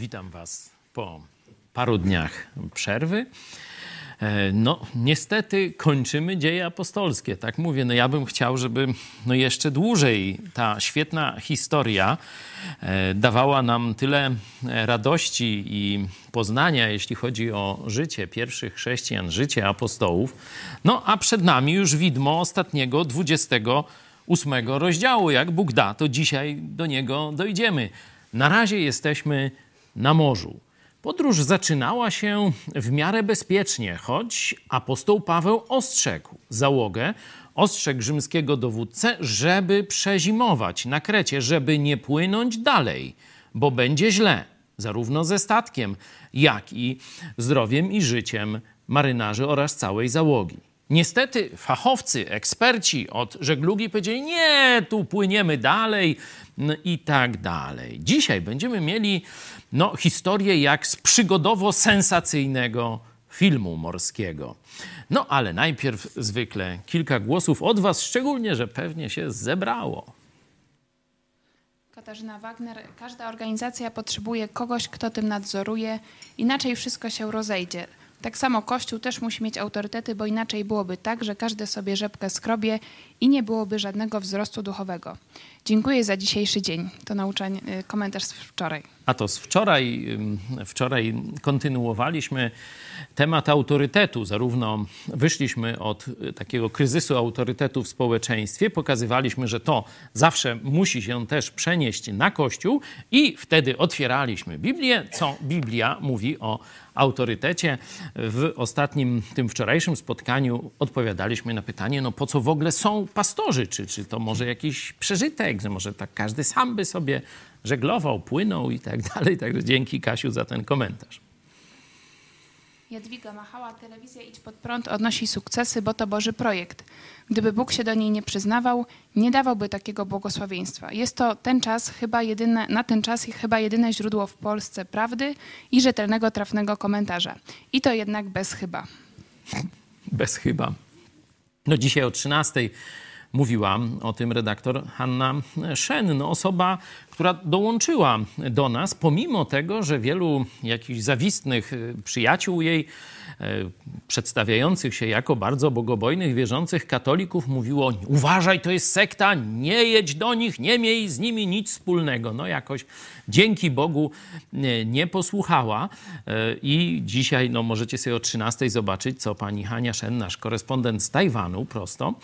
Witam Was po paru dniach przerwy. E, no, niestety kończymy dzieje apostolskie. Tak mówię, no ja bym chciał, żeby no jeszcze dłużej ta świetna historia e, dawała nam tyle radości i poznania, jeśli chodzi o życie pierwszych chrześcijan, życie apostołów. No, a przed nami już widmo ostatniego, 28 rozdziału. Jak Bóg da, to dzisiaj do niego dojdziemy. Na razie jesteśmy na morzu. Podróż zaczynała się w miarę bezpiecznie, choć apostoł Paweł ostrzegł załogę, ostrzegł rzymskiego dowódcę, żeby przezimować na Krecie, żeby nie płynąć dalej, bo będzie źle, zarówno ze statkiem, jak i zdrowiem i życiem marynarzy oraz całej załogi. Niestety fachowcy, eksperci od żeglugi powiedzieli: Nie, tu płyniemy dalej i tak dalej. Dzisiaj będziemy mieli no, historię jak z przygodowo-sensacyjnego filmu morskiego. No ale najpierw zwykle kilka głosów od Was, szczególnie, że pewnie się zebrało. Katarzyna Wagner, każda organizacja potrzebuje kogoś, kto tym nadzoruje, inaczej wszystko się rozejdzie. Tak samo Kościół też musi mieć autorytety, bo inaczej byłoby tak, że każdy sobie rzepkę skrobie i nie byłoby żadnego wzrostu duchowego. Dziękuję za dzisiejszy dzień. To nauczanie, y, komentarz z wczoraj. A to z wczoraj, wczoraj kontynuowaliśmy temat autorytetu. Zarówno wyszliśmy od y, takiego kryzysu autorytetu w społeczeństwie, pokazywaliśmy, że to zawsze musi się też przenieść na Kościół i wtedy otwieraliśmy Biblię, co Biblia mówi o autorytecie. W ostatnim, tym wczorajszym spotkaniu odpowiadaliśmy na pytanie, no po co w ogóle są pastorzy? Czy, czy to może jakiś przeżytek, że może tak każdy sam by sobie żeglował, płynął i tak dalej. Także dzięki Kasiu za ten komentarz. Jadwiga Machała, telewizja Idź Pod Prąd odnosi sukcesy, bo to Boży projekt. Gdyby Bóg się do niej nie przyznawał, nie dawałby takiego błogosławieństwa. Jest to ten czas chyba jedyne, na ten czas chyba jedyne źródło w Polsce prawdy i rzetelnego, trafnego komentarza. I to jednak bez chyba. Bez chyba. No dzisiaj o 13 mówiła o tym redaktor Hanna Szen, no osoba, która dołączyła do nas, pomimo tego, że wielu jakichś zawistnych przyjaciół jej E, przedstawiających się jako bardzo bogobojnych, wierzących katolików mówiło: Uważaj, to jest sekta, nie jedź do nich, nie miej z nimi nic wspólnego. No jakoś dzięki Bogu nie, nie posłuchała. I dzisiaj no, możecie sobie o 13 zobaczyć, co pani Hania Shen, nasz korespondent z Tajwanu, prosto,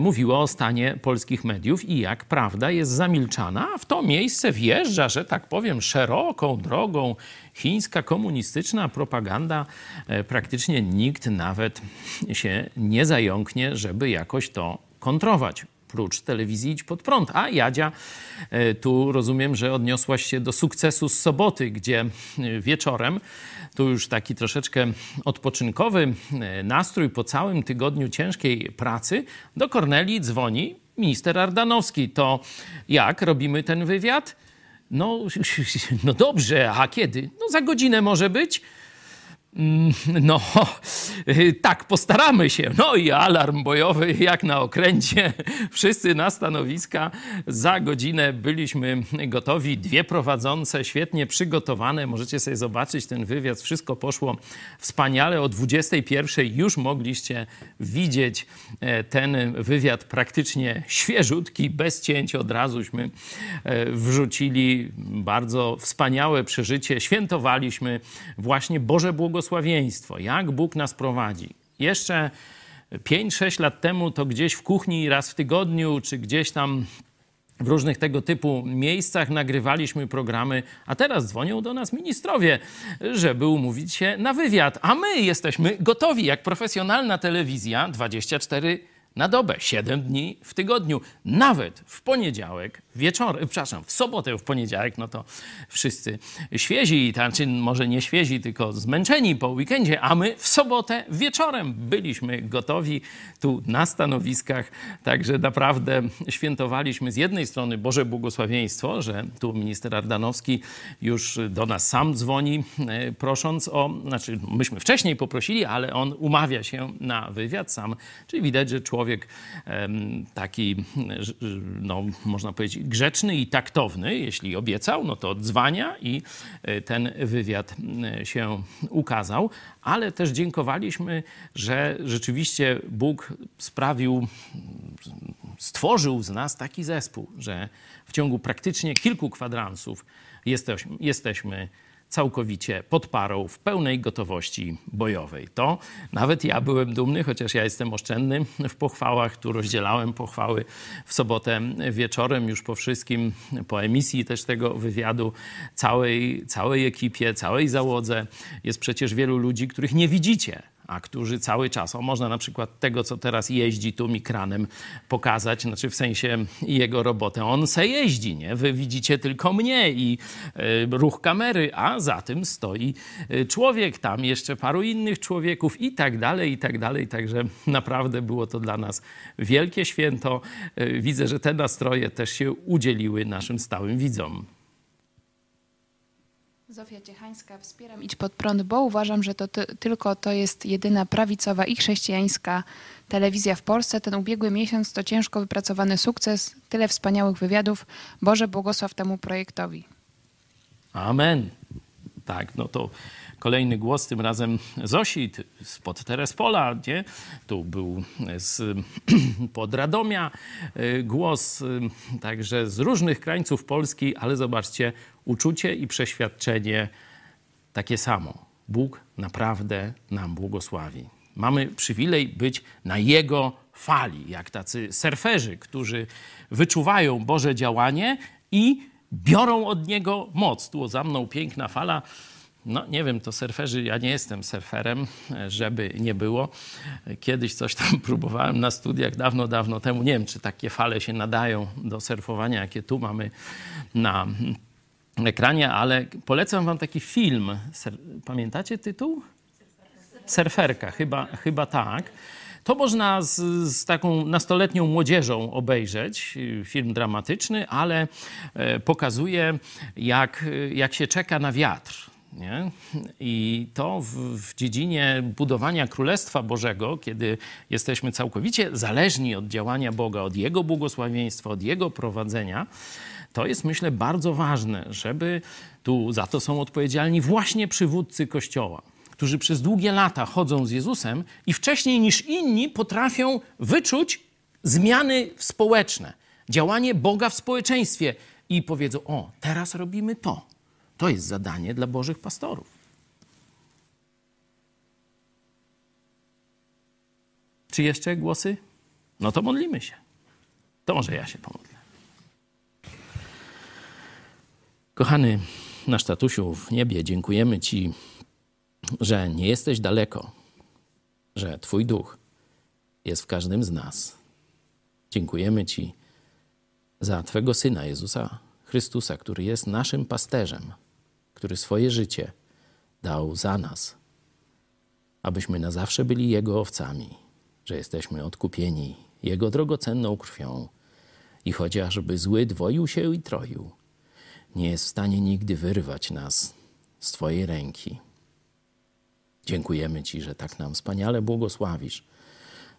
mówiła o stanie polskich mediów i jak prawda jest zamilczana, a w to miejsce wjeżdża, że tak powiem, szeroką drogą chińska komunistyczna propaganda, e, praktycznie nikt nawet się nie zająknie, żeby jakoś to kontrować prócz telewizji Idź Pod Prąd. A Jadzia, e, tu rozumiem, że odniosłaś się do sukcesu z soboty, gdzie e, wieczorem, tu już taki troszeczkę odpoczynkowy nastrój po całym tygodniu ciężkiej pracy, do Kornelii dzwoni minister Ardanowski. To jak robimy ten wywiad? No, no dobrze, a kiedy? No za godzinę może być. Mm, no, tak, postaramy się. No i alarm bojowy, jak na okręcie. Wszyscy na stanowiska. Za godzinę byliśmy gotowi. Dwie prowadzące, świetnie przygotowane. Możecie sobie zobaczyć ten wywiad. Wszystko poszło wspaniale. O 21 już mogliście widzieć e, ten wywiad praktycznie świeżutki, bez cięć. Od razuśmy e, wrzucili bardzo wspaniałe przeżycie. Świętowaliśmy właśnie Boże błogosławieństwo błogosławieństwo, jak Bóg nas prowadzi. Jeszcze 5-6 lat temu to gdzieś w kuchni raz w tygodniu, czy gdzieś tam w różnych tego typu miejscach nagrywaliśmy programy, a teraz dzwonią do nas ministrowie, żeby umówić się na wywiad. A my jesteśmy gotowi, jak profesjonalna telewizja 24 na dobę, 7 dni w tygodniu, nawet w poniedziałek wieczorem, przepraszam, w sobotę, w poniedziałek, no to wszyscy świezi, znaczy może nie świezi, tylko zmęczeni po weekendzie, a my w sobotę wieczorem byliśmy gotowi tu na stanowiskach, także naprawdę świętowaliśmy z jednej strony Boże błogosławieństwo, że tu minister Ardanowski już do nas sam dzwoni, e, prosząc o, znaczy myśmy wcześniej poprosili, ale on umawia się na wywiad sam, czyli widać, że człowiek taki, no można powiedzieć, grzeczny i taktowny. Jeśli obiecał, no to odzwania i e, ten wywiad e, się ukazał. Ale też dziękowaliśmy, że rzeczywiście Bóg sprawił, stworzył z nas taki zespół, że w ciągu praktycznie kilku kwadransów jesteśmy, jesteśmy całkowicie pod parą, w pełnej gotowości bojowej. To nawet ja byłem dumny, chociaż ja jestem oszczędny w pochwałach. Tu rozdzielałem pochwały w sobotę wieczorem, już po wszystkim, po emisji też tego wywiadu, całej, całej ekipie, całej załodze. Jest przecież wielu ludzi, których nie widzicie a którzy cały czas, o można na przykład tego, co teraz jeździ tu mikranem pokazać, znaczy w sensie jego robotę, on se jeździ, nie? Wy widzicie tylko mnie i y, ruch kamery, a za tym stoi e, człowiek, tam jeszcze paru innych człowieków i tak dalej, i tak dalej, także naprawdę było to dla nas wielkie święto. Y, widzę, że te nastroje też się udzieliły naszym stałym widzom. Zofia Ciechańska, wspieram Idź Pod Prąd, bo uważam, że to ty, tylko to jest jedyna prawicowa i chrześcijańska telewizja w Polsce. Ten ubiegły miesiąc to ciężko wypracowany sukces, tyle wspaniałych wywiadów. Boże błogosław temu projektowi. Amen. Tak, no to kolejny głos, tym razem Zosi spod Terespola, nie? Tu był z, pod Radomia y, głos, y, także z różnych krańców Polski, ale zobaczcie, uczucie i przeświadczenie takie samo. Bóg naprawdę nam błogosławi. Mamy przywilej być na Jego fali, jak tacy surferzy, którzy wyczuwają Boże działanie i biorą od Niego moc. Tu za mną piękna fala no nie wiem, to surferzy, ja nie jestem surferem, żeby nie było. Kiedyś coś tam próbowałem na studiach dawno, dawno temu. Nie wiem, czy takie fale się nadają do surfowania, jakie tu mamy na ekranie, ale polecam wam taki film. Pamiętacie tytuł? Surferka, chyba, chyba tak. To można z, z, taką nastoletnią młodzieżą obejrzeć. Film dramatyczny, ale e, pokazuje, jak, jak się czeka na wiatr. Nie? I to w, w, dziedzinie budowania Królestwa Bożego, kiedy jesteśmy całkowicie zależni od działania Boga, od Jego błogosławieństwa, od Jego prowadzenia, to jest myślę bardzo ważne, żeby tu za to są odpowiedzialni właśnie przywódcy Kościoła, którzy przez długie lata chodzą z Jezusem i wcześniej niż inni potrafią wyczuć zmiany społeczne, działanie Boga w społeczeństwie i powiedzą: O, teraz robimy to to jest zadanie dla Bożych pastorów. Czy jeszcze głosy? No to modlimy się. To może ja się pomodlę. Kochany nasz tatusiu w niebie, dziękujemy Ci, że nie jesteś daleko, że Twój duch jest w każdym z nas. Dziękujemy Ci za Twego syna Jezusa Chrystusa, który jest naszym pasterzem który swoje życie dał za nas, abyśmy na zawsze byli Jego owcami, że jesteśmy odkupieni Jego drogocenną krwią i chociażby zły dwoił się i troił, nie jest w stanie nigdy wyrwać nas z Twojej ręki. Dziękujemy Ci, że tak nam wspaniale błogosławisz,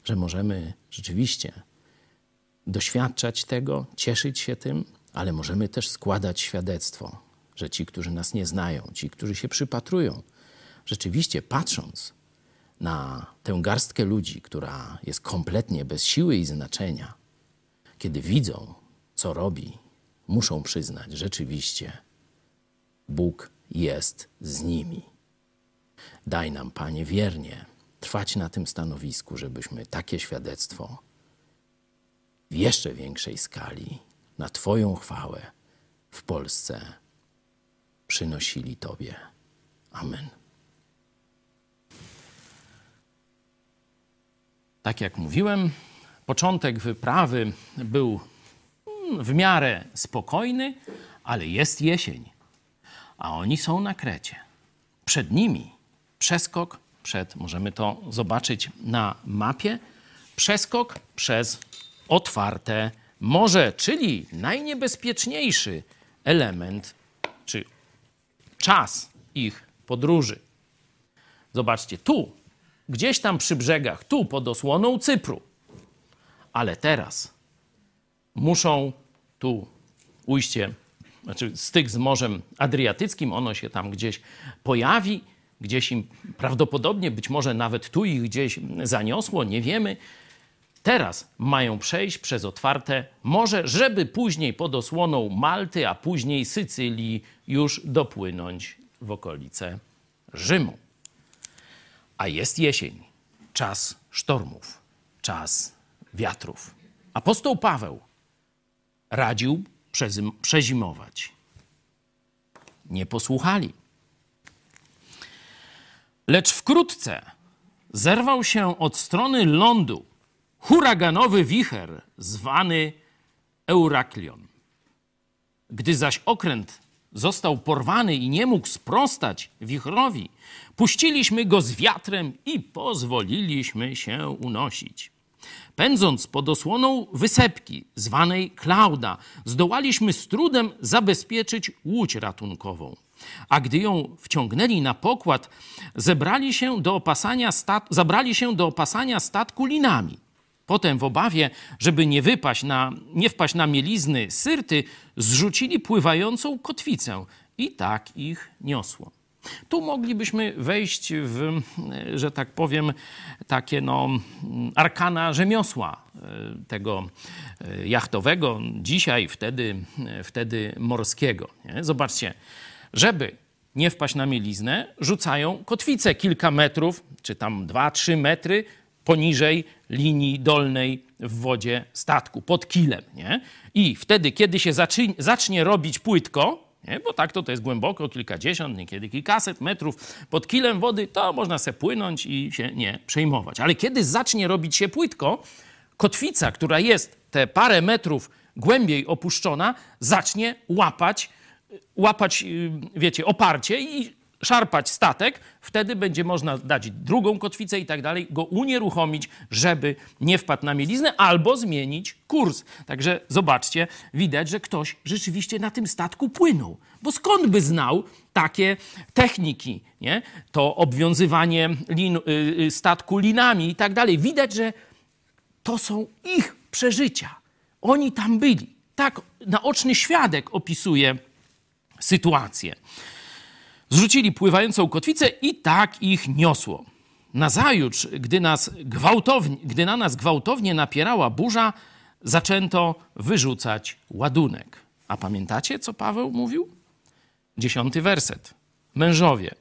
że możemy rzeczywiście doświadczać tego, cieszyć się tym, ale możemy też składać świadectwo że ci, którzy nas nie znają, ci, którzy się przypatrują, rzeczywiście patrząc na tę garstkę ludzi, która jest kompletnie bez siły i znaczenia, kiedy widzą, co robi, muszą przyznać, rzeczywiście Bóg jest z nimi. Daj nam, Panie, wiernie trwać na tym stanowisku, żebyśmy takie świadectwo w jeszcze większej skali na Twoją chwałę w Polsce przynosili Tobie. Amen. Tak jak mówiłem, początek wyprawy był w miarę spokojny, ale jest jesień, a oni są na Krecie. Przed nimi przeskok przed, możemy to zobaczyć na mapie, przeskok przez otwarte morze, czyli najniebezpieczniejszy element czy czas ich podróży. Zobaczcie, tu, gdzieś tam przy brzegach, tu pod osłoną Cypru. Ale teraz muszą tu ujście, znaczy styk z Morzem Adriatyckim, ono się tam gdzieś pojawi, gdzieś im prawdopodobnie, być może nawet tu ich gdzieś zaniosło, nie wiemy. Teraz mają przejść przez otwarte morze, żeby później pod osłoną Malty, a później Sycylii już dopłynąć w okolice Rzymu. A jest jesień, czas sztormów, czas wiatrów. Apostoł Paweł radził przezimować. Nie posłuchali. Lecz wkrótce zerwał się od strony lądu huraganowy wicher zwany Euraklion. Gdy zaś okręt został porwany i nie mógł sprostać wichrowi, puściliśmy go z wiatrem i pozwoliliśmy się unosić. Pędząc pod osłoną wysepki, zwanej Klauda, zdołaliśmy z trudem zabezpieczyć łódź ratunkową. A gdy ją wciągnęli na pokład, zebrali się do opasania stat- zabrali się do opasania statku linami. Potem w obawie, żeby nie, wypaść na, nie wpaść na mielizny Syrty, zrzucili pływającą kotwicę i tak ich niosło. Tu moglibyśmy wejść w, że tak powiem, takie no, arkana rzemiosła e, tego e, jachtowego, dzisiaj, wtedy, wtedy morskiego. Nie? Zobaczcie, żeby nie wpaść na mieliznę, rzucają kotwicę kilka metrów, czy tam dwa, trzy metry poniżej linii dolnej w wodzie statku, pod kilem. Nie? I wtedy, kiedy się zacznie robić płytko, nie? bo tak to, to jest głęboko, kilkadziesiąt, niekiedy kilkaset metrów pod kilem wody, to można sobie płynąć i się nie przejmować. Ale kiedy zacznie robić się płytko, kotwica, która jest te parę metrów głębiej opuszczona, zacznie łapać, łapać, y, wiecie, oparcie i szarpać statek, wtedy będzie można dać drugą kotwicę i tak dalej, go unieruchomić, żeby nie wpadł na mieliznę, albo zmienić kurs. Także zobaczcie, widać, że ktoś rzeczywiście na tym statku płynął. Bo skąd by znał takie techniki, nie? To obwiązywanie lin, y, y, statku linami i tak dalej. Widać, że to są ich przeżycia. Oni tam byli. Tak naoczny świadek opisuje sytuację. Zrzucili pływającą kotwicę i tak ich niosło. Nazajutrz, gdy, nas gdy na nas gwałtownie napierała burza, zaczęto wyrzucać ładunek. A pamiętacie, co Paweł mówił? Dziesiąty werset. Mężowie,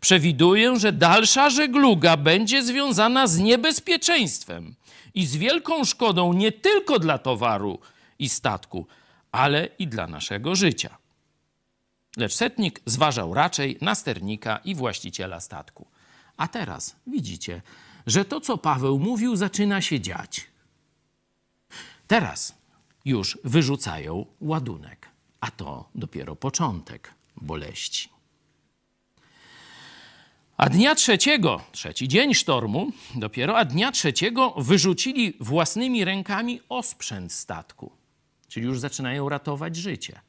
przewiduję, że dalsza żegluga będzie związana z niebezpieczeństwem i z wielką szkodą nie tylko dla towaru i statku, ale i dla naszego życia. Lecz setnik zważał raczej na sternika i właściciela statku. A teraz widzicie, że to, co Paweł mówił, zaczyna się dziać. Teraz już wyrzucają ładunek, a to dopiero początek boleści. A dnia trzeciego, trzeci dzień sztormu, dopiero, a dnia trzeciego wyrzucili własnymi rękami osprzęt statku. Czyli już zaczynają ratować życie.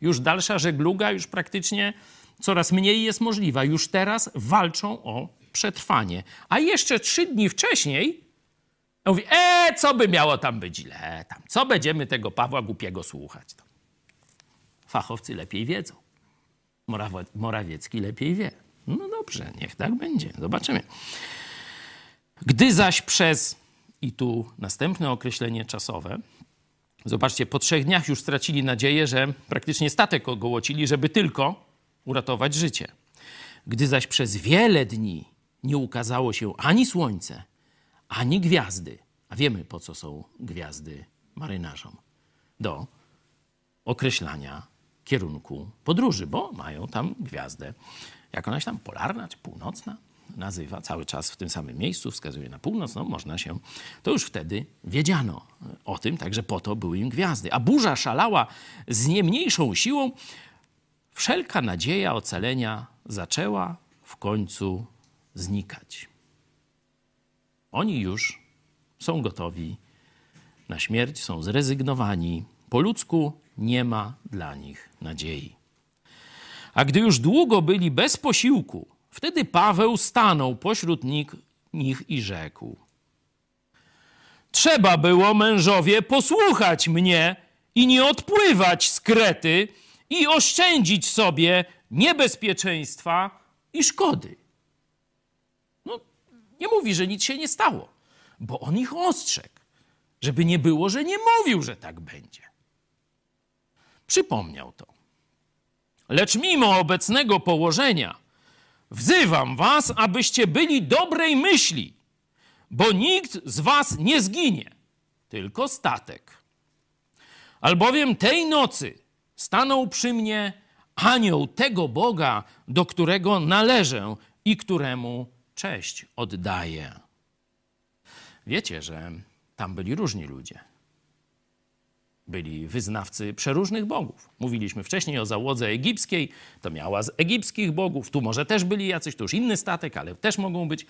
Już dalsza żegluga, już praktycznie coraz mniej jest możliwa. Już teraz walczą o przetrwanie. A jeszcze trzy dni wcześniej mówi, e, co by miało tam być źle, tam, co będziemy tego Pawła głupiego słuchać. Fachowcy lepiej wiedzą. Morawiecki lepiej wie. No dobrze, niech tak będzie. Zobaczymy. Gdy zaś przez, i tu następne określenie czasowe, Zobaczcie, po trzech dniach już stracili nadzieję, że praktycznie statek ogołocili, żeby tylko uratować życie. Gdy zaś przez wiele dni nie ukazało się ani słońce, ani gwiazdy, a wiemy po co są gwiazdy marynarzom, do określania kierunku podróży, bo mają tam gwiazdę. Jak ona tam polarna czy północna? Nazywa cały czas w tym samym miejscu, wskazuje na północ, no można się, to już wtedy wiedziano o tym, także po to były im gwiazdy. A burza szalała z nie mniejszą siłą, wszelka nadzieja ocalenia zaczęła w końcu znikać. Oni już są gotowi na śmierć, są zrezygnowani. Po ludzku nie ma dla nich nadziei. A gdy już długo byli bez posiłku, Wtedy Paweł stanął pośród nich, i rzekł: Trzeba było, mężowie, posłuchać mnie i nie odpływać z Krety i oszczędzić sobie niebezpieczeństwa i szkody. No, nie mówi, że nic się nie stało, bo on ich ostrzegł, żeby nie było, że nie mówił, że tak będzie. Przypomniał to. Lecz mimo obecnego położenia wzywam was, abyście byli dobrej myśli, bo nikt z was nie zginie, tylko statek. Albowiem tej nocy stanął przy mnie anioł tego Boga, do którego należę i któremu cześć oddaję. Wiecie, że tam byli różni ludzie. Byli wyznawcy przeróżnych bogów. Mówiliśmy wcześniej o załodze egipskiej, to miała z egipskich bogów. Tu może też byli jacyś, to już inny statek, ale też mogą być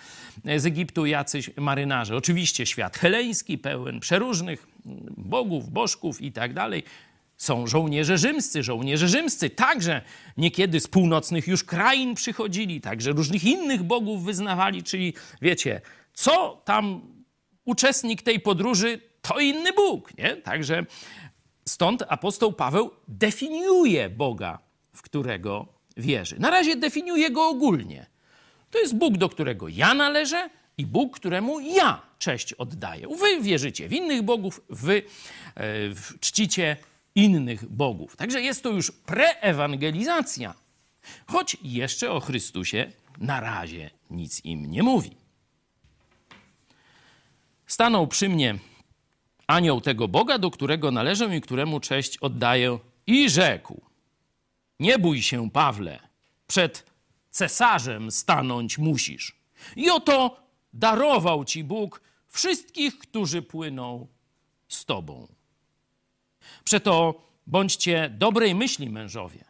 z Egiptu jacyś marynarze. Oczywiście świat heleński, pełen przeróżnych bogów, bożków i tak dalej. Są żołnierze rzymscy, żołnierze rzymscy także niekiedy z północnych już krain przychodzili, także różnych innych bogów wyznawali, czyli wiecie, co tam uczestnik tej podróży, to inny Bóg, nie? Także stąd apostoł Paweł definiuje Boga, w którego wierzy. Na razie definiuje go ogólnie. To jest Bóg, do którego ja należę i Bóg, któremu ja cześć oddaję. Wy wierzycie w innych bogów, wy e, czcicie innych bogów. Także jest to już preewangelizacja, choć jeszcze o Chrystusie na razie nic im nie mówi. Stanął przy mnie anioł tego Boga, do którego należę i któremu cześć oddaję, i rzekł: Nie bój się, Pawle, przed cesarzem stanąć musisz. I oto darował ci Bóg wszystkich, którzy płyną z tobą. Przeto bądźcie dobrej myśli, mężowie.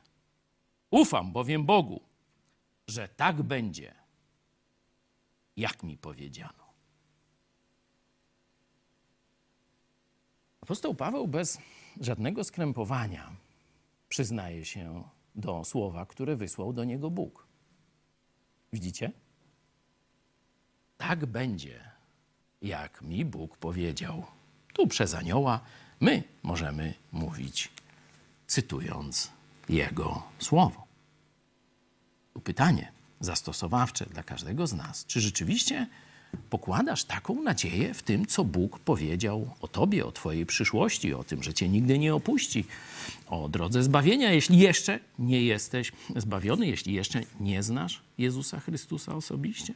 Ufam bowiem Bogu, że tak będzie, jak mi powiedziano. Apostoł Paweł bez żadnego skrępowania przyznaje się do słowa, które wysłał do niego Bóg. Widzicie? Tak będzie, jak mi Bóg powiedział. Tu przez anioła my możemy mówić, cytując Jego słowo. Tu pytanie zastosowawcze dla każdego z nas. Czy rzeczywiście pokładasz taką nadzieję w tym, co Bóg powiedział o Tobie, o Twojej przyszłości, o tym, że Cię nigdy nie opuści, o drodze zbawienia, jeśli jeszcze nie jesteś zbawiony, jeśli jeszcze nie znasz Jezusa Chrystusa osobiście?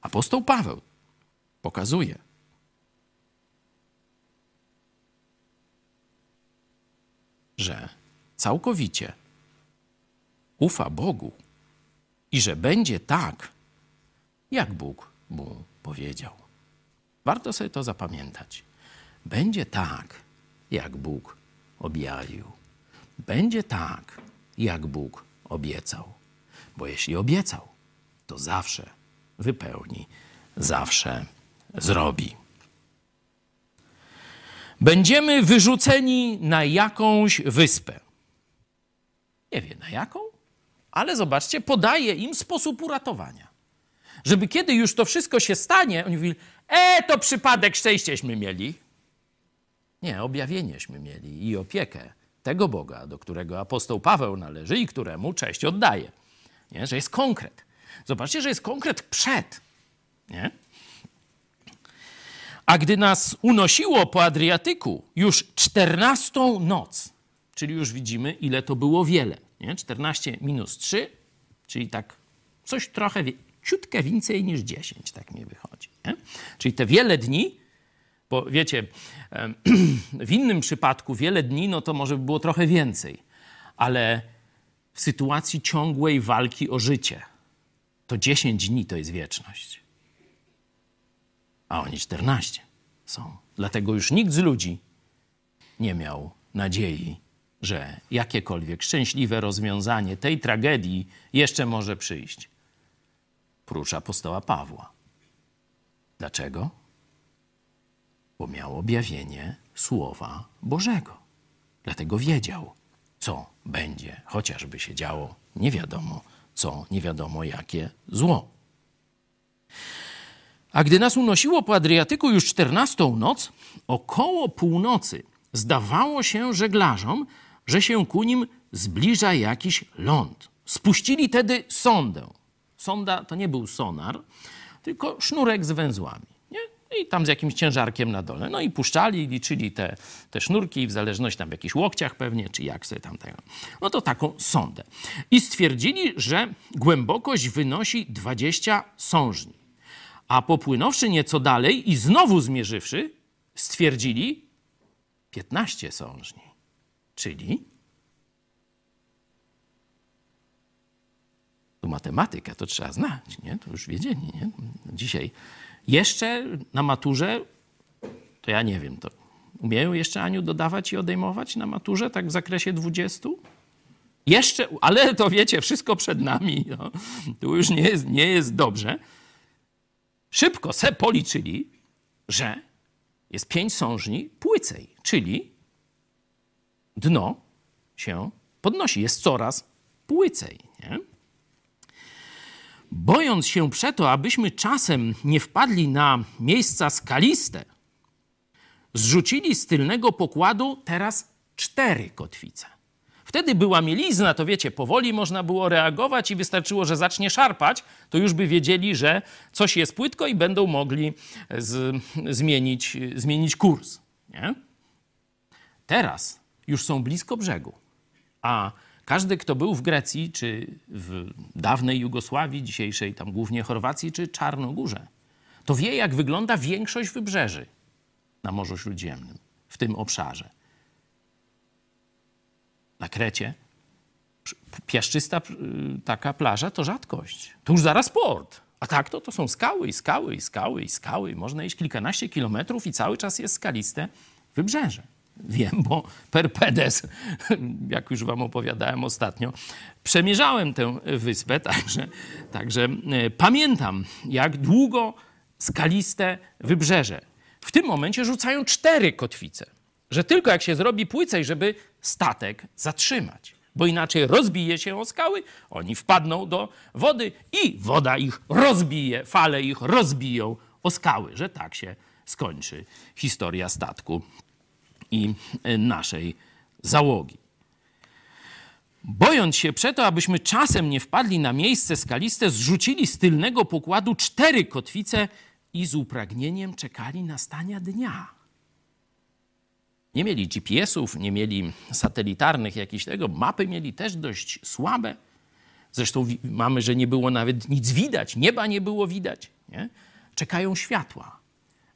Apostoł Paweł pokazuje, że całkowicie ufa Bogu i że będzie tak, jak Bóg mu powiedział. Warto sobie to zapamiętać. Będzie tak, jak Bóg objawił. Będzie tak, jak Bóg obiecał. Bo jeśli obiecał, to zawsze wypełni, zawsze zrobi. Będziemy wyrzuceni na jakąś wyspę. Nie wie na jaką, ale zobaczcie, podaje im sposób uratowania. Żeby kiedy już to wszystko się stanie, oni mówili, e, to przypadek szczęścieśmy mieli. Nie, objawienieśmy mieli i opiekę tego Boga, do którego apostoł Paweł należy i któremu cześć oddaje. Nie? Że jest konkret. Zobaczcie, że jest konkret przed. Nie? A gdy nas unosiło po Adriatyku już czternastą noc, czyli już widzimy, ile to było wiele. Nie? 14 minus 3, czyli tak coś trochę, ciutkę więcej niż 10, tak mi wychodzi. Nie? Czyli te wiele dni, bo wiecie, w innym przypadku wiele dni, no to może by było trochę więcej, ale w sytuacji ciągłej walki o życie, to 10 dni to jest wieczność a oni 14 są. Dlatego już nikt z ludzi nie miał nadziei, że jakiekolwiek szczęśliwe rozwiązanie tej tragedii jeszcze może przyjść. Prócz apostoła Pawła. Dlaczego? Bo miał objawienie Słowa Bożego. Dlatego wiedział, co będzie, chociażby się działo nie wiadomo co, nie wiadomo jakie zło. A gdy nas unosiło po Adriatyku już czternastą noc, około północy zdawało się żeglarzom, że się ku nim zbliża jakiś ląd. Spuścili tedy sondę. Sonda to nie był sonar, tylko sznurek z węzłami. Nie? I tam z jakimś ciężarkiem na dole. No i puszczali, liczyli te, te sznurki w zależności tam w jakichś łokciach pewnie, czy jak sobie tam tego. No to taką sondę. I stwierdzili, że głębokość wynosi 20 sążni. A popłynąwszy nieco dalej i znowu zmierzywszy, stwierdzili 15 sążni. Czyli tu matematykę to trzeba znać, nie? To już wiedzieli, nie? Dzisiaj jeszcze na maturze, to ja nie wiem, to umieją jeszcze Aniu dodawać i odejmować na maturze, tak w zakresie 20? Jeszcze, ale to wiecie, wszystko przed nami. No. Tu już nie jest, nie jest dobrze. Szybko se policzyli, że jest pięć sążni płycej, czyli dno się podnosi, jest coraz płycej. Bojąc się przeto, abyśmy czasem nie wpadli na miejsca skaliste, zrzucili z tylnego pokładu teraz cztery kotwice. Wtedy była mielizna, to wiecie, powoli można było reagować i wystarczyło, że zacznie szarpać, to już by wiedzieli, że coś jest płytko i będą mogli z, zmienić, zmienić kurs. Nie? Teraz już są blisko brzegu, a każdy, kto był w Grecji, czy w dawnej Jugosławii, dzisiejszej tam głównie Chorwacji, czy Czarnogórze, to wie, jak wygląda większość wybrzeży na Morzu Śródziemnym, w tym obszarze. Na Krecie piaszczysta taka plaża to rzadkość. To już zaraz port. A tak to, to są skały i skały i skały i skały. Można iść kilkanaście kilometrów i cały czas jest skaliste wybrzeże. Wiem, bo per pedes, jak już wam opowiadałem ostatnio, przemierzałem tę wyspę, także, także e, pamiętam, jak długo skaliste wybrzeże. W tym momencie rzucają cztery kotwice, że tylko jak się zrobi płycej, żeby statek zatrzymać, bo inaczej rozbije się o skały, oni wpadną do wody i woda ich rozbije, fale ich rozbiją o skały, że tak się skończy historia statku i e, naszej załogi. Bojąc się przeto, abyśmy czasem nie wpadli na miejsce skaliste, zrzucili z tylnego pokładu cztery kotwice i z upragnieniem czekali nastania dnia. Nie mieli GPS-ów, nie mieli satelitarnych jakichś tego, mapy mieli też dość słabe. Zresztą mamy, że nie było nawet nic widać, nieba nie było widać. Nie? Czekają światła,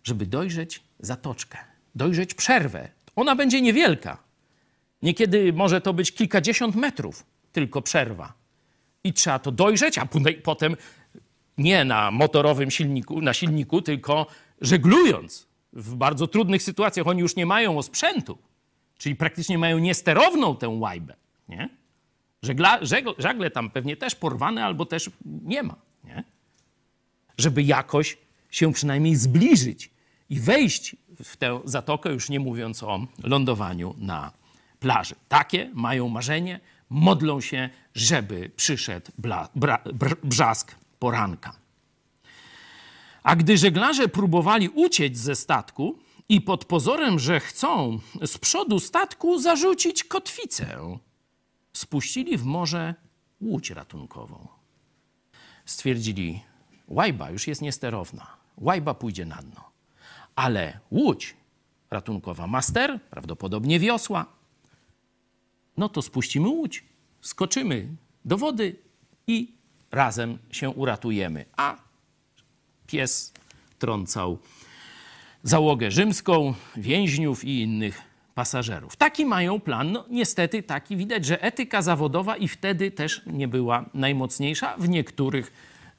żeby dojrzeć zatoczkę, dojrzeć przerwę, ona będzie niewielka. Niekiedy może to być kilkadziesiąt metrów, tylko przerwa. I trzeba to dojrzeć, a potem nie na motorowym silniku, na silniku, tylko żeglując w bardzo trudnych sytuacjach. Oni już nie mają osprzętu, czyli praktycznie mają niesterowną tę łajbę. Nie? Żegla, żagle tam pewnie też porwane, albo też nie ma. Nie? Żeby jakoś się przynajmniej zbliżyć i wejść w tę zatokę, już nie mówiąc o lądowaniu na plaży. Takie mają marzenie, modlą się, żeby przyszedł bla, bra, br, brzask poranka. A gdy żeglarze próbowali uciec ze statku i pod pozorem, że chcą z przodu statku zarzucić kotwicę, spuścili w morze łódź ratunkową. Stwierdzili, łajba już jest niesterowna, łajba pójdzie na dno ale łódź ratunkowa master, prawdopodobnie wiosła, no to spuścimy łódź, skoczymy do wody i razem się uratujemy. A pies trącał załogę rzymską, więźniów i innych pasażerów. Taki mają plan. No, niestety taki widać, że etyka zawodowa i wtedy też nie była najmocniejsza w niektórych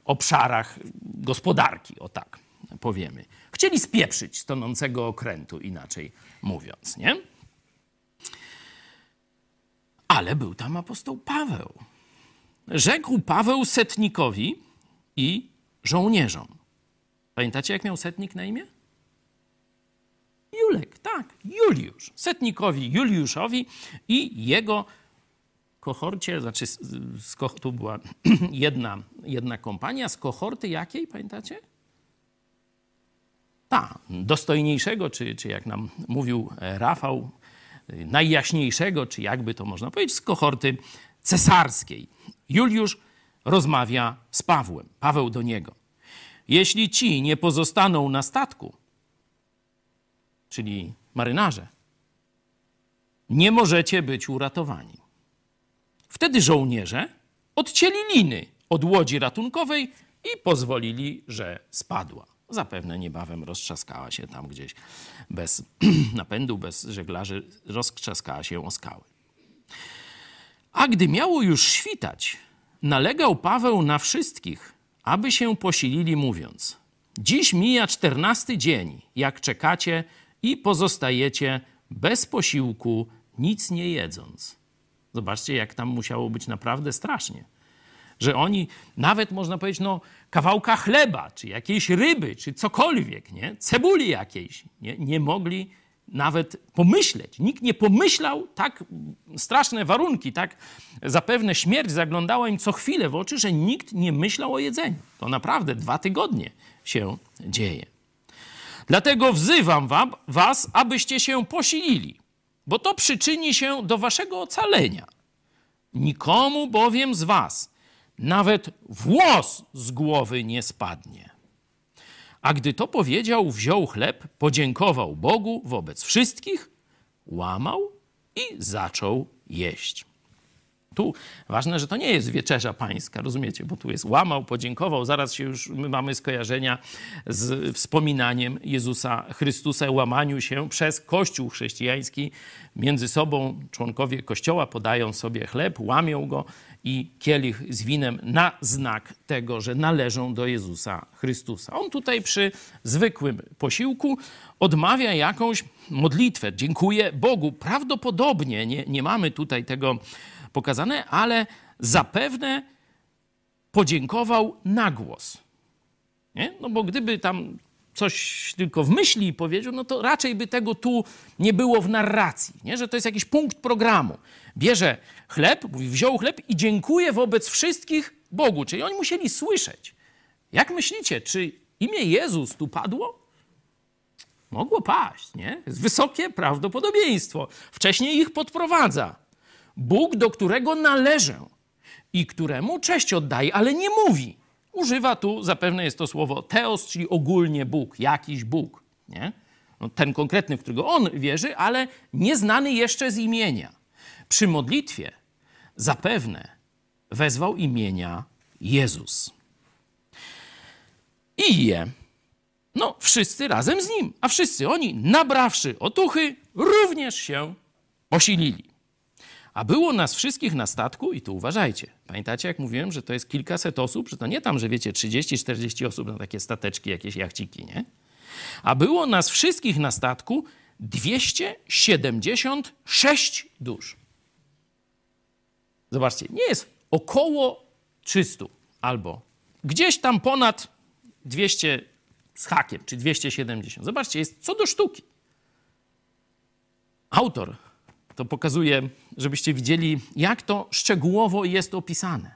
obszarach gospodarki, o tak powiemy. Chcieli spieprzyć z tonącego okrętu, inaczej mówiąc, nie? Ale był tam apostoł Paweł. Rzekł Paweł setnikowi i żołnierzom. Pamiętacie, jak miał setnik na imię? Julek, tak, Juliusz. Setnikowi Juliuszowi i jego kohorcie, znaczy z, z, tu była jedna, jedna kompania, z kohorty jakiej, pamiętacie? Ta, dostojniejszego, czy, czy jak nam mówił e, Rafał, najjaśniejszego, czy jakby to można powiedzieć, z kohorty cesarskiej. Juliusz rozmawia z Pawłem. Paweł do niego. Jeśli ci nie pozostaną na statku, czyli marynarze, nie możecie być uratowani. Wtedy żołnierze odcięli liny od łodzi ratunkowej i pozwolili, że spadła. Zapewne niebawem roztrzaskała się tam gdzieś bez napędu, bez żeglarzy, roztrzaskała się o skały. A gdy miało już świtać, nalegał Paweł na wszystkich, aby się posilili, mówiąc: Dziś mija czternasty dzień, jak czekacie i pozostajecie bez posiłku, nic nie jedząc. Zobaczcie, jak tam musiało być naprawdę strasznie. Że oni nawet, można powiedzieć, no, kawałka chleba, czy jakiejś ryby, czy cokolwiek, nie? cebuli jakiejś, nie, nie mogli nawet pomyśleć. Nikt nie pomyślał, tak straszne warunki, tak zapewne śmierć zaglądała im co chwilę w oczy, że nikt nie myślał o jedzeniu. To naprawdę dwa tygodnie się dzieje. Dlatego wzywam wam, was, abyście się posilili, bo to przyczyni się do waszego ocalenia. Nikomu bowiem z was nawet włos z głowy nie spadnie. A gdy to powiedział, wziął chleb, podziękował Bogu wobec wszystkich, łamał i zaczął jeść. Tu ważne, że to nie jest wieczerza pańska, rozumiecie, bo tu jest łamał, podziękował, zaraz się już my mamy skojarzenia z wspominaniem Jezusa Chrystusa, łamaniu się przez Kościół chrześcijański. Między sobą członkowie Kościoła podają sobie chleb, łamią go i kielich z winem na znak tego, że należą do Jezusa Chrystusa. On tutaj przy zwykłym posiłku odmawia jakąś modlitwę, dziękuję Bogu. Prawdopodobnie nie, nie mamy tutaj tego pokazane, ale zapewne podziękował na głos. Nie? No bo gdyby tam coś tylko w myśli powiedział, no to raczej by tego tu nie było w narracji, nie? że to jest jakiś punkt programu. Bierze chleb, mówi, wziął chleb i dziękuję wobec wszystkich Bogu. Czyli oni musieli słyszeć. Jak myślicie, czy imię Jezus tu padło? Mogło paść, nie? Jest wysokie prawdopodobieństwo. Wcześniej ich podprowadza. Bóg, do którego należę i któremu cześć oddaje, ale nie mówi. Używa tu, zapewne jest to słowo teos, czyli ogólnie Bóg, jakiś Bóg. Nie? No, ten konkretny, w którego on wierzy, ale nieznany jeszcze z imienia. Przy modlitwie zapewne wezwał imienia Jezus. I je. No, wszyscy razem z nim, a wszyscy oni, nabrawszy otuchy, również się posilili. A było nas wszystkich na statku i tu uważajcie. Pamiętacie, jak mówiłem, że to jest kilkaset osób, że to nie tam, że wiecie, 30-40 osób na takie stateczki, jakieś jachciki, nie? A było nas wszystkich na statku 276 dusz. Zobaczcie, nie jest około 300 albo gdzieś tam ponad 200 z hakiem, czy 270. Zobaczcie, jest co do sztuki. Autor to pokazuje, żebyście widzieli, jak to szczegółowo jest opisane.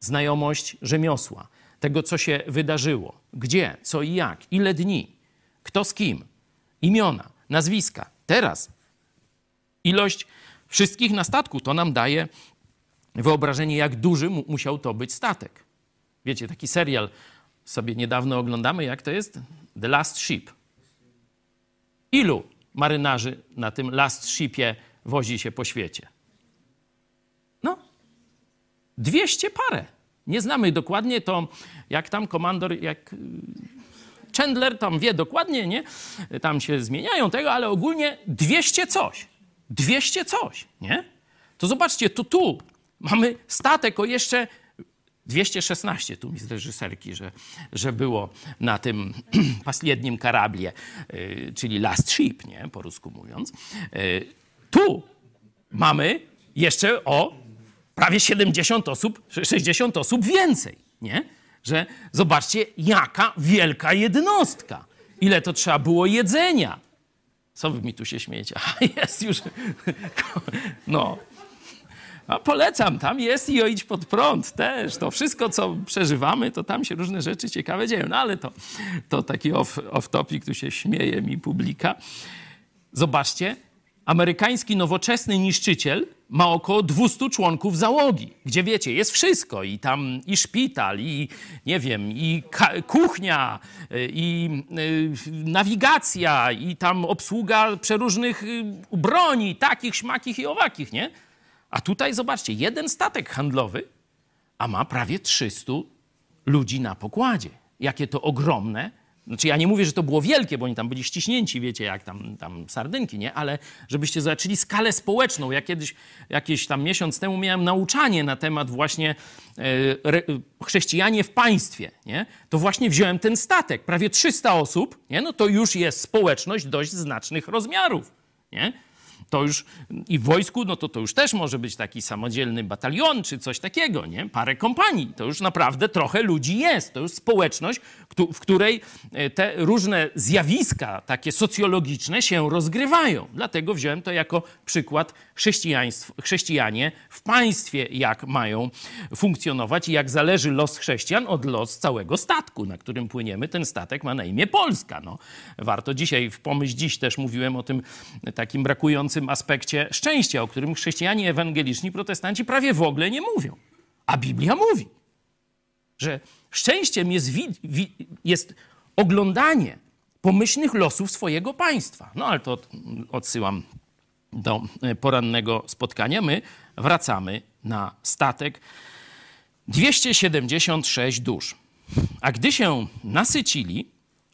Znajomość rzemiosła, tego, co się wydarzyło, gdzie, co i jak, ile dni, kto z kim, imiona, nazwiska. Teraz ilość wszystkich na statku to nam daje wyobrażenie, jak duży musiał to być statek. Wiecie, taki serial sobie niedawno oglądamy, jak to jest? The Last Ship. Ilu marynarzy na tym Last Shipie wozi się po świecie. No, 200 parę. Nie znamy dokładnie to, jak tam komandor, jak y, Chandler tam wie dokładnie, nie? Tam się zmieniają tego, ale ogólnie 200 coś. 200 coś, nie? To zobaczcie, to tu mamy statek o jeszcze 216, tu mi z reżyserki, że, że było na tym pasljednim karablie, y, czyli last ship, nie? Po rusku mówiąc. Y, tu mamy jeszcze o prawie 70 osób, 60 osób więcej, nie? Że zobaczcie, jaka wielka jednostka. Ile to trzeba było jedzenia. Co wy mi tu się śmiejecie? A jest już. No. A polecam, tam jest i o idź pod prąd też. To wszystko, co przeżywamy, to tam się różne rzeczy ciekawe dzieją. No ale to, to taki off, off tu się śmieje mi publika. Zobaczcie, amerykański nowoczesny niszczyciel ma około 200 członków załogi, gdzie wiecie, jest wszystko i tam i szpital, i nie wiem, i kuchnia, i y, nawigacja, i tam obsługa przeróżnych y, broni, takich, śmakich i owakich, nie? A tutaj zobaczcie, jeden statek handlowy, a ma prawie 300 ludzi na pokładzie. Jakie to ogromne znaczy ja nie mówię, że to było wielkie, bo oni tam byli ściśnięci, wiecie, jak tam, tam sardynki, nie? Ale żebyście zobaczyli skalę społeczną. Ja kiedyś, jakieś tam miesiąc temu miałem nauczanie na temat właśnie e, re, chrześcijanie w państwie, nie? To właśnie wziąłem ten statek, prawie 300 osób, nie? No to już jest społeczność dość znacznych rozmiarów, nie? To już i w wojsku, no to to już też może być taki samodzielny batalion czy coś takiego, nie? Parę kompanii. To już naprawdę trochę ludzi jest. To już społeczność, w której e, te różne zjawiska takie socjologiczne się rozgrywają. Dlatego wziąłem to jako przykład chrześcijanie w państwie, jak mają funkcjonować i jak zależy los chrześcijan od los całego statku, na którym płyniemy. Ten statek ma na imię Polska. No, warto dzisiaj, w pomyśl dziś też mówiłem o tym takim brakującym aspekcie szczęścia, o którym chrześcijanie ewangeliczni, protestanci prawie w ogóle nie mówią. A Biblia mówi, że szczęściem jest, jest oglądanie pomyślnych losów swojego państwa. No ale to odsyłam do porannego spotkania. My wracamy na statek. 276 dusz. A gdy się nasycili,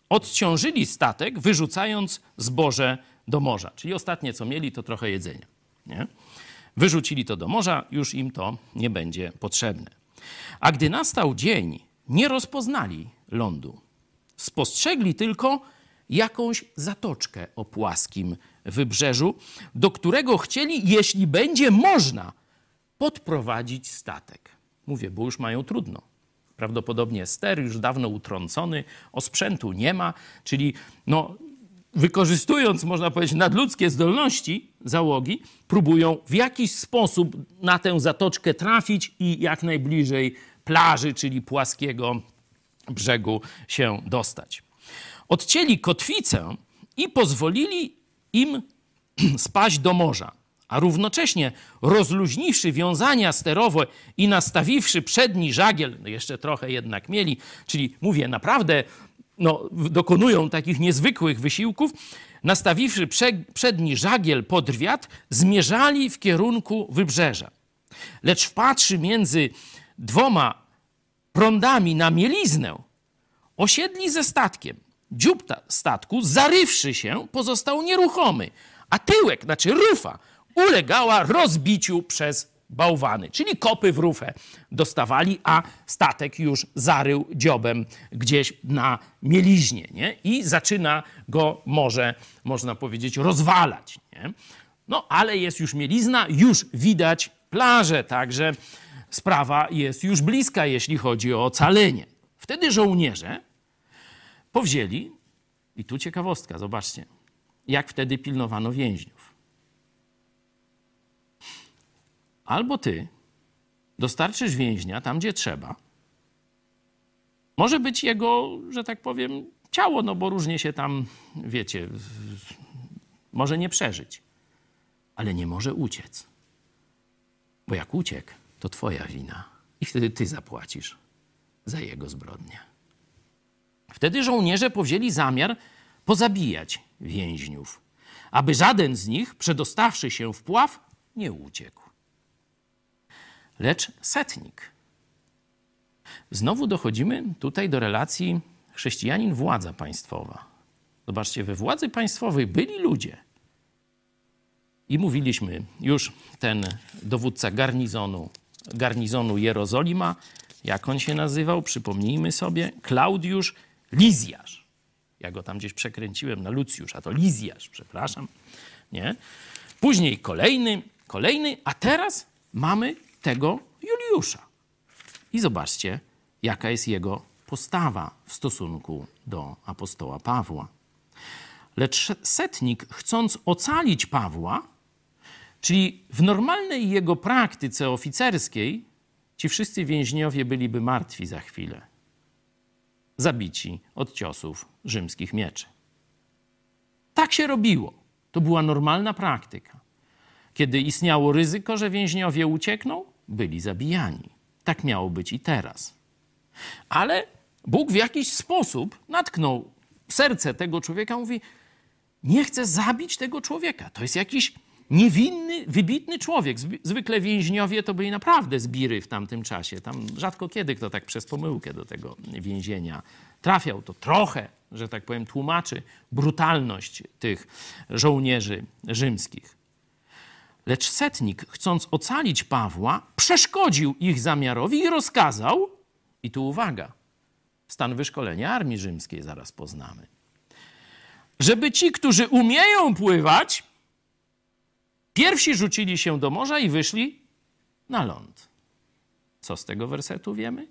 odciążyli statek, wyrzucając zboże do morza. Czyli ostatnie, co mieli, to trochę jedzenia. Nie? Wyrzucili to do morza, już im to nie będzie potrzebne. A gdy nastał dzień, nie rozpoznali lądu. Spostrzegli tylko jakąś zatoczkę o płaskim wybrzeżu, do którego chcieli, jeśli będzie można, podprowadzić statek. Mówię, bo już mają trudno. Prawdopodobnie ster już dawno utrącony, osprzętu nie ma, czyli no, wykorzystując, można powiedzieć, nadludzkie zdolności załogi, próbują w jakiś sposób na tę zatoczkę trafić i jak najbliżej plaży, czyli płaskiego brzegu się dostać. Odcięli kotwicę i pozwolili im spaść do morza, a równocześnie rozluźniwszy wiązania sterowe i nastawiwszy przedni żagiel, no jeszcze trochę jednak mieli, czyli mówię, naprawdę no, dokonują takich niezwykłych wysiłków, nastawiwszy przedni żagiel pod wiatr, zmierzali w kierunku wybrzeża. Lecz wpatrzy między dwoma prądami na mieliznę, osiedli ze statkiem. Dziób statku, zarywszy się, pozostał nieruchomy, a tyłek, znaczy rufa, ulegała rozbiciu przez bałwany, czyli kopy w rufę dostawali, a statek już zarył dziobem gdzieś na mieliźnie nie? i zaczyna go może, można powiedzieć, rozwalać. Nie? No ale jest już mielizna, już widać plażę, także sprawa jest już bliska, jeśli chodzi o ocalenie. Wtedy żołnierze powzięli, i tu ciekawostka, zobaczcie, jak wtedy pilnowano więźniów. albo ty dostarczysz więźnia tam, gdzie trzeba. Może być jego, że tak powiem, ciało, no bo różnie się tam, wiecie, może nie przeżyć, ale nie może uciec. Bo jak uciekł, to twoja wina i wtedy ty zapłacisz za jego zbrodnię. Wtedy żołnierze powzięli zamiar pozabijać więźniów, aby żaden z nich, przedostawszy się w pław, nie uciekł lecz setnik. Znowu dochodzimy tutaj do relacji chrześcijanin-władza państwowa. Zobaczcie, we władzy państwowej byli ludzie. I mówiliśmy już ten dowódca garnizonu, garnizonu Jerozolima, jak on się nazywał, przypomnijmy sobie, Klaudiusz Lizjasz. Ja go tam gdzieś przekręciłem na Lucjusz, a to Lizjasz, przepraszam. Nie? Później kolejny, kolejny, a teraz mamy tego Juliusza. I zobaczcie, jaka jest jego postawa w stosunku do apostoła Pawła. Lecz setnik, chcąc ocalić Pawła, czyli w normalnej jego praktyce oficerskiej, ci wszyscy więźniowie byliby martwi za chwilę, zabici od ciosów rzymskich mieczy. Tak się robiło. To była normalna praktyka. Kiedy istniało ryzyko, że więźniowie uciekną, byli zabijani. Tak miało być i teraz. Ale Bóg w jakiś sposób natknął serce tego człowieka, mówi: Nie chcę zabić tego człowieka. To jest jakiś niewinny, wybitny człowiek. Zwykle więźniowie to byli naprawdę zbiry w tamtym czasie. Tam rzadko kiedy kto tak przez pomyłkę do tego więzienia trafiał. To trochę, że tak powiem, tłumaczy brutalność tych żołnierzy rzymskich. Lecz setnik, chcąc ocalić Pawła, przeszkodził ich zamiarowi i rozkazał, i tu uwaga, stan wyszkolenia armii rzymskiej zaraz poznamy, żeby ci, którzy umieją pływać, pierwsi rzucili się do morza i wyszli na ląd. Co z tego wersetu wiemy?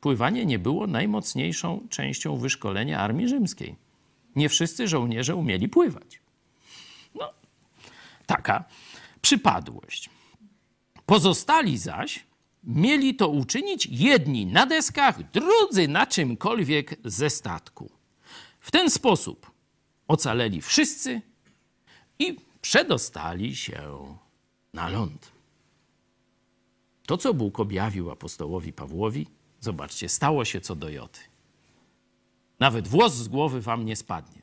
Pływanie nie było najmocniejszą częścią wyszkolenia armii rzymskiej. Nie wszyscy żołnierze umieli pływać. No, taka przypadłość. Pozostali zaś mieli to uczynić jedni na deskach, drudzy na czymkolwiek ze statku. W ten sposób ocaleli wszyscy i przedostali się na ląd. To, co Bóg objawił apostołowi Pawłowi, zobaczcie, stało się co do Joty. Nawet włos z głowy wam nie spadnie.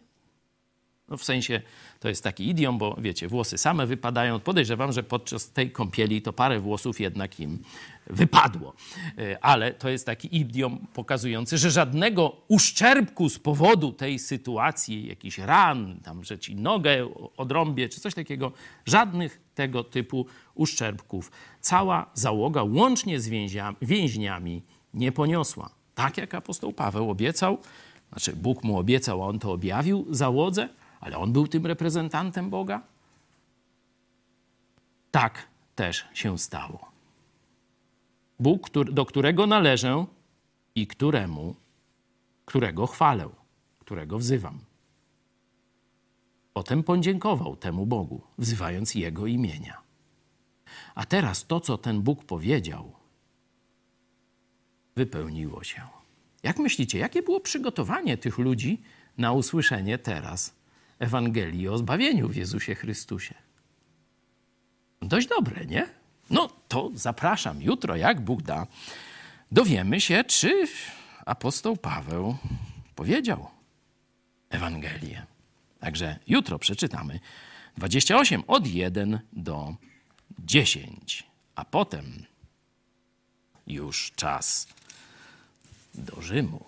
No w sensie to jest taki idiom, bo wiecie, włosy same wypadają. Podejrzewam, że podczas tej kąpieli to parę włosów jednak im wypadło. E, ale to jest taki idiom pokazujący, że żadnego uszczerbku z powodu tej sytuacji, jakichś ran, tam, że ci nogę odrąbie, czy coś takiego, żadnych tego typu uszczerbków cała załoga, łącznie z więźniami, nie poniosła. Tak jak apostoł Paweł obiecał, znaczy Bóg mu obiecał, a on to objawił załodze, ale on był tym reprezentantem Boga. Tak też się stało. Bóg, do którego należę i któremu, którego chwalę, którego wzywam. Potem podziękował temu Bogu, wzywając Jego imienia. A teraz to, co ten Bóg powiedział, wypełniło się. Jak myślicie, jakie było przygotowanie tych ludzi na usłyszenie teraz Ewangelii o zbawieniu w Jezusie Chrystusie? Dość dobre, nie? No to zapraszam jutro, jak Bóg da. Dowiemy się, czy apostoł Paweł powiedział Ewangelię. Także jutro przeczytamy 28 od 1 do 10, a potem już czas do Rzymu.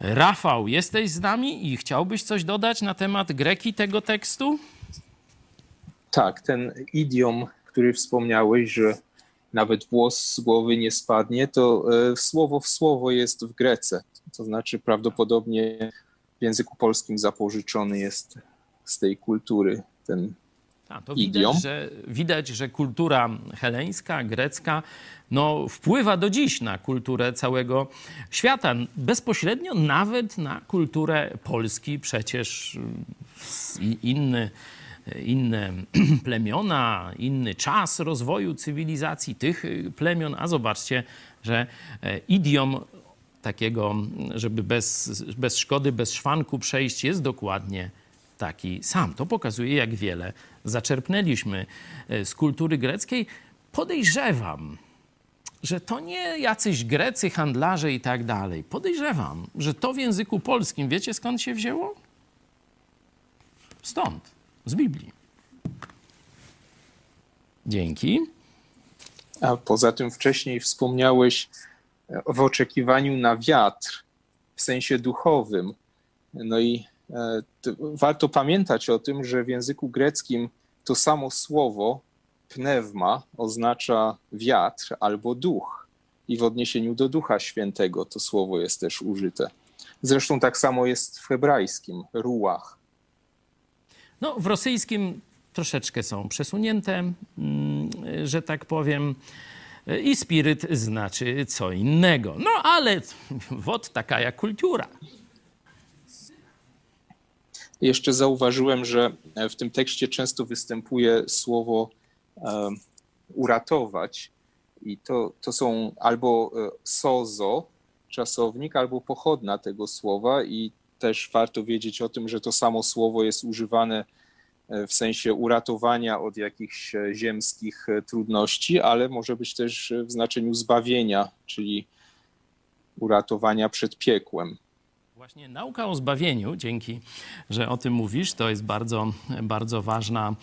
Rafał, jesteś z nami i chciałbyś coś dodać na temat greki tego tekstu? Tak, ten idiom który wspomniałeś, że nawet włos z głowy nie spadnie, to e, słowo w słowo jest w Grece. To znaczy prawdopodobnie w języku polskim zapożyczony jest z tej kultury ten a, to idiom. Widać że, widać, że kultura heleńska, grecka no, wpływa do dziś na kulturę całego świata. Bezpośrednio nawet na kulturę Polski. Przecież inny inne plemiona, inny czas rozwoju cywilizacji tych plemion, a zobaczcie, że e, idiom takiego, żeby bez, bez szkody, bez szwanku przejść, jest dokładnie taki sam. To pokazuje, jak wiele zaczerpnęliśmy e, z kultury greckiej. Podejrzewam, że to nie jacyś Grecy, handlarze i tak dalej. Podejrzewam, że to w języku polskim, wiecie skąd się wzięło? Stąd z Biblii. Dzięki. A poza tym wcześniej wspomniałeś e, w oczekiwaniu na wiatr w sensie duchowym. No i e, warto pamiętać o tym, że w języku greckim to samo słowo pneuma oznacza wiatr albo duch. I w odniesieniu do Ducha Świętego to słowo jest też użyte. Zresztą tak samo jest w hebrajskim, ruach. No, w rosyjskim troszeczkę są przesunięte, mm, że tak powiem. I spiryt znaczy co innego. No ale wod taka jak kultura. Jeszcze zauważyłem, że w tym tekście często występuje słowo e, uratować. I to, to są albo e, sozo, czasownik, albo pochodna tego słowa. I też warto wiedzieć o tym, że to samo słowo jest używane w sensie uratowania od jakichś ziemskich trudności, ale może być też w znaczeniu zbawienia, czyli uratowania przed piekłem. Właśnie nauka o zbawieniu, dzięki, że o tym mówisz, to jest bardzo, bardzo ważna,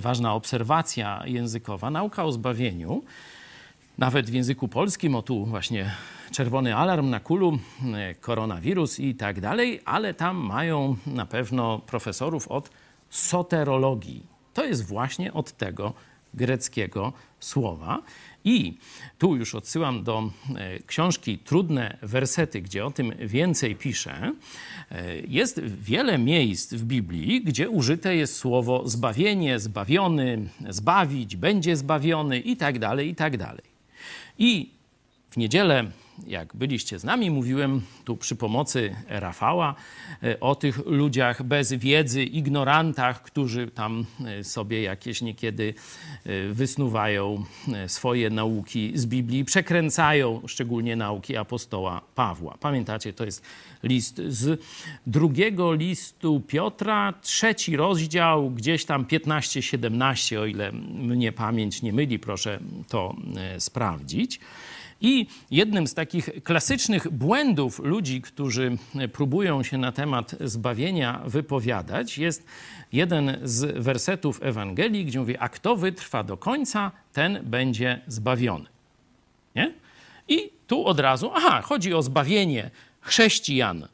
ważna obserwacja językowa. Nauka o zbawieniu, nawet w języku polskim, o tu właśnie czerwony alarm na kulu, koronawirus i tak dalej, ale tam mają na pewno profesorów od soterologii. To jest właśnie od tego greckiego słowa. I tu już odsyłam do e, książki Trudne wersety, gdzie o tym więcej piszę. E, jest wiele miejsc w Biblii, gdzie użyte jest słowo zbawienie, zbawiony, zbawić, będzie zbawiony i tak dalej, i tak dalej. I w niedzielę jak byliście z nami, mówiłem tu przy pomocy Rafała e, o tych ludziach bez wiedzy, ignorantach, którzy tam e, sobie jakieś niekiedy e, wysnuwają swoje nauki z Biblii, przekręcają szczególnie nauki apostoła Pawła. Pamiętacie, to jest list z drugiego listu Piotra, trzeci rozdział, gdzieś tam 15-17, o ile mnie pamięć nie myli, proszę to sprawdzić. I jednym z takich klasycznych błędów ludzi, którzy próbują się na temat zbawienia wypowiadać, jest jeden z wersetów Ewangelii, gdzie mówi: A kto wytrwa do końca, ten będzie zbawiony. Nie? I tu od razu, aha, chodzi o zbawienie chrześcijan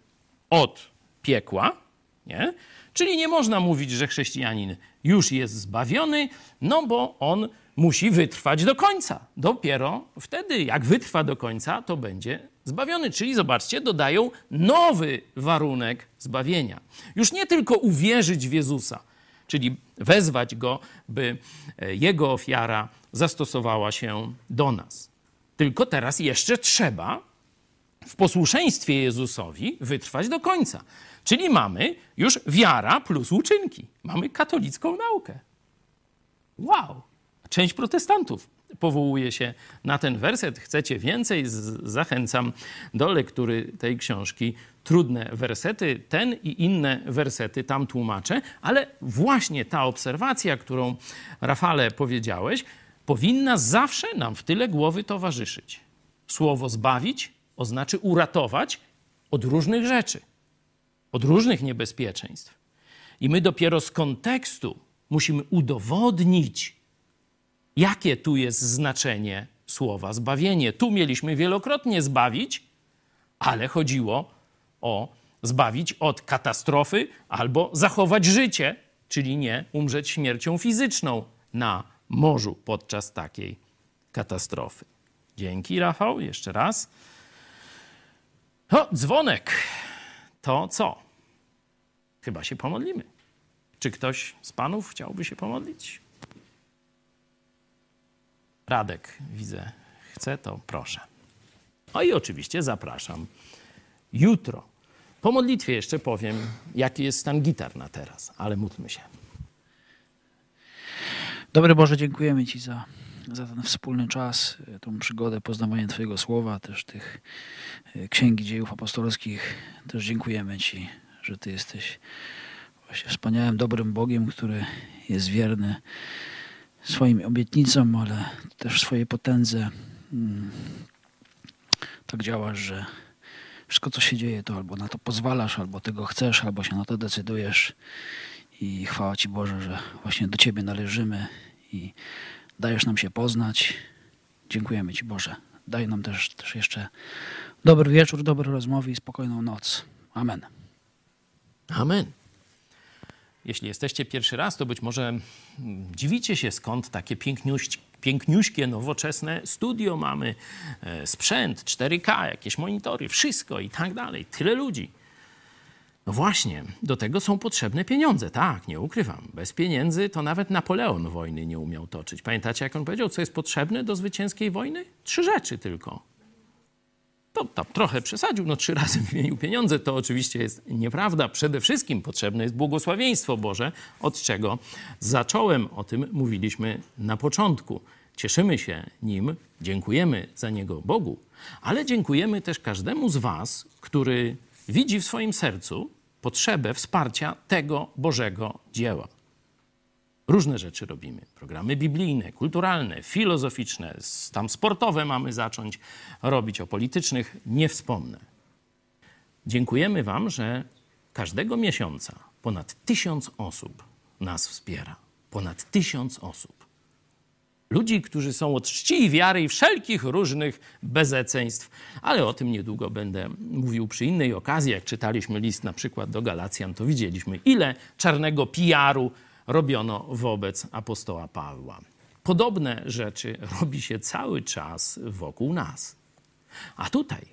od piekła, nie? Czyli nie można mówić, że chrześcijanin już jest zbawiony, no bo on musi wytrwać do końca. Dopiero wtedy, jak wytrwa do końca, to będzie zbawiony. Czyli zobaczcie, dodają nowy warunek zbawienia. Już nie tylko uwierzyć w Jezusa, czyli wezwać go, by e, jego ofiara zastosowała się do nas. Tylko teraz jeszcze trzeba w posłuszeństwie Jezusowi wytrwać do końca. Czyli mamy już wiara plus uczynki. Mamy katolicką naukę. Wow! Część protestantów powołuje się na ten werset. Chcecie więcej? Zachęcam do lektury tej książki. Trudne wersety, ten i inne wersety tam tłumaczę, ale właśnie ta obserwacja, którą Rafale powiedziałeś, powinna zawsze nam w tyle głowy towarzyszyć. Słowo zbawić oznacza uratować od różnych rzeczy, od różnych niebezpieczeństw. I my dopiero z kontekstu musimy udowodnić, Jakie tu jest znaczenie słowa zbawienie? Tu mieliśmy wielokrotnie zbawić, ale chodziło o zbawić od katastrofy albo zachować życie, czyli nie umrzeć śmiercią fizyczną na morzu podczas takiej katastrofy. Dzięki, Rafał, jeszcze raz. O, dzwonek. To co? Chyba się pomodlimy. Czy ktoś z panów chciałby się pomodlić? Radek, widzę, chce, to proszę. No i oczywiście zapraszam jutro. Po modlitwie jeszcze powiem, jaki jest stan gitar na teraz, ale módlmy się. Dobry Boże, dziękujemy Ci za, za ten wspólny czas, tą przygodę poznawania Twojego słowa, też tych e, księgi dziejów apostolskich. Też dziękujemy Ci, że Ty jesteś właśnie wspaniałym, dobrym Bogiem, który jest wierny swoim obietnicom, ale też swojej potędze. Mm, tak działasz, że wszystko, co się dzieje, to albo na to pozwalasz, albo tego chcesz, albo się na to decydujesz. I chwała Ci Boże, że właśnie do Ciebie należymy i dajesz nam się poznać. Dziękujemy Ci Boże. Daj nam też, też jeszcze dobry wieczór, dobre rozmowy i spokojną noc. Amen. Amen. Jeśli jesteście pierwszy raz, to być może mm, dziwicie się, skąd takie piękniuśkie, nowoczesne studio mamy, e, sprzęt, 4K, jakieś monitory, wszystko i tak dalej. Tyle ludzi. No właśnie, do tego są potrzebne pieniądze. Tak, nie ukrywam. Bez pieniędzy to nawet Napoleon wojny nie umiał toczyć. Pamiętacie, jak on powiedział, co jest potrzebne do zwycięskiej wojny? Trzy rzeczy tylko to tam trochę przesadził, no trzy razy wymienił pieniądze. To oczywiście jest nieprawda. Przede wszystkim potrzebne jest błogosławieństwo Boże, od czego zacząłem. O tym mówiliśmy na początku. Cieszymy się nim, dziękujemy za niego Bogu, ale dziękujemy też każdemu z Was, który widzi w swoim sercu potrzebę wsparcia tego Bożego dzieła. Różne rzeczy robimy. Programy biblijne, kulturalne, filozoficzne, tam sportowe mamy zacząć robić, o politycznych nie wspomnę. Dziękujemy Wam, że każdego miesiąca ponad tysiąc osób nas wspiera. Ponad tysiąc osób. Ludzi, którzy są od czci i wiary i wszelkich różnych bezeceństw, ale o tym niedługo będę mówił przy innej okazji. Jak czytaliśmy list na przykład do Galacjan, to widzieliśmy, ile czarnego PR-u robiono wobec apostoła Pawła. Podobne rzeczy robi się cały czas wokół nas. A tutaj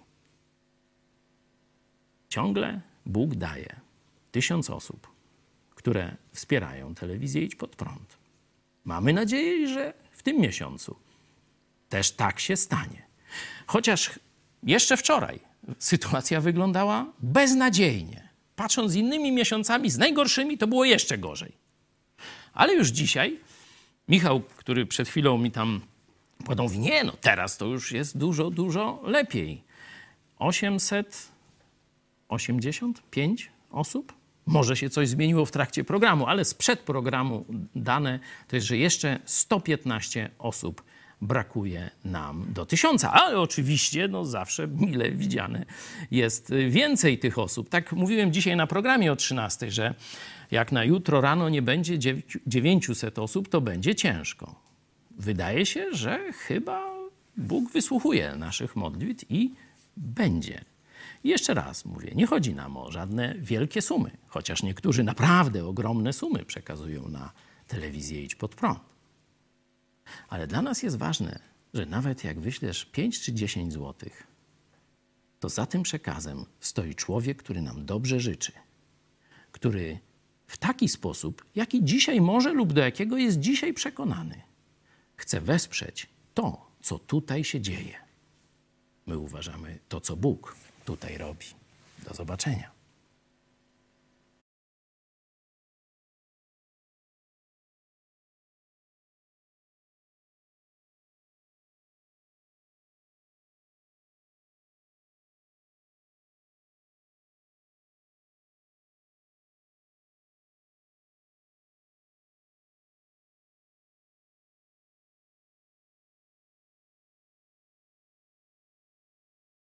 ciągle Bóg daje tysiąc osób, które wspierają telewizję Idź Pod Prąd. Mamy nadzieję, że w tym miesiącu też tak się stanie. Chociaż jeszcze wczoraj sytuacja wyglądała beznadziejnie. Patrząc z innymi miesiącami, z najgorszymi, to było jeszcze gorzej. Ale już dzisiaj Michał, który przed chwilą mi tam podał, nie, no teraz to już jest dużo, dużo lepiej. 885 osób? Może się coś zmieniło w trakcie programu, ale sprzed programu dane to jest, że jeszcze 115 osób brakuje nam do tysiąca. Ale oczywiście no, zawsze mile widziane jest więcej tych osób. Tak mówiłem dzisiaj na programie o 13, że jak na jutro rano nie będzie 900 osób, to będzie ciężko. Wydaje się, że chyba Bóg wysłuchuje naszych modlitw i będzie. I jeszcze raz mówię, nie chodzi nam o żadne wielkie sumy, chociaż niektórzy naprawdę ogromne sumy przekazują na telewizję Idź Pod Prąd. Ale dla nas jest ważne, że nawet jak wyślesz 5 czy 10 złotych, to za tym przekazem stoi człowiek, który nam dobrze życzy, który w taki sposób, jaki dzisiaj może lub do jakiego jest dzisiaj przekonany, chce wesprzeć to, co tutaj się dzieje. My uważamy to, co Bóg tutaj robi. Do zobaczenia.